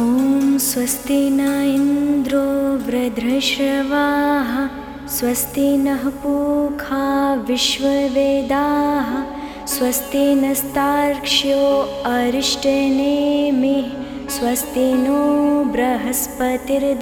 ॐ स्वस्ति न इन्द्रो वृधृश्रवाः स्वस्ति नः पूखा विश्ववेदाः स्वस्ति नस्तार्क्ष्यो अरिष्टनेमिः स्वस्ति नो बृहस्पतिर्दधातु।